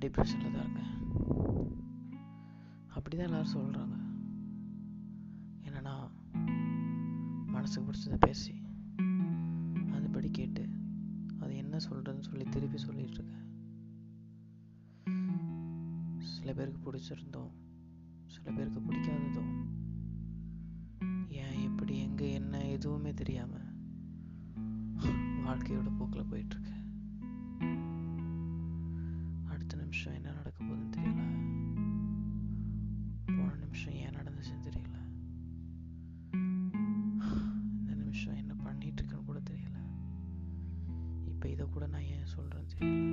டிப்ரெஷனில் தான் இருக்கேன். அப்படி தான் எல்லோரும் சொல்கிறாங்க என்னென்னா மனசுக்கு பிடிச்சதை பேசி அதுபடி கேட்டு அது என்ன சொல்கிறதுன்னு சொல்லி திருப்பி சொல்லிட்டு இருக்கேன். சில பேருக்கு பிடிச்சிருந்தோம் சில பேருக்கு பிடிக்காததும். ஏன் எப்படி எங்கே என்ன எதுவுமே தெரியாமல் வாழ்க்கையோட போக்கில் போயிட்டுருக்கேன் நிமிஷம் என்ன நடக்க போகுதுன்னு தெரியல. போன நிமிஷம் ஏன் நடந்துச்சுன்னு தெரியல. இந்த நிமிஷம் என்ன பண்ணிட்டு இருக்கேன்னு கூட தெரியல. இப்போ இதை கூட நான் ஏன் சொல்கிறேன்னு தெரியல.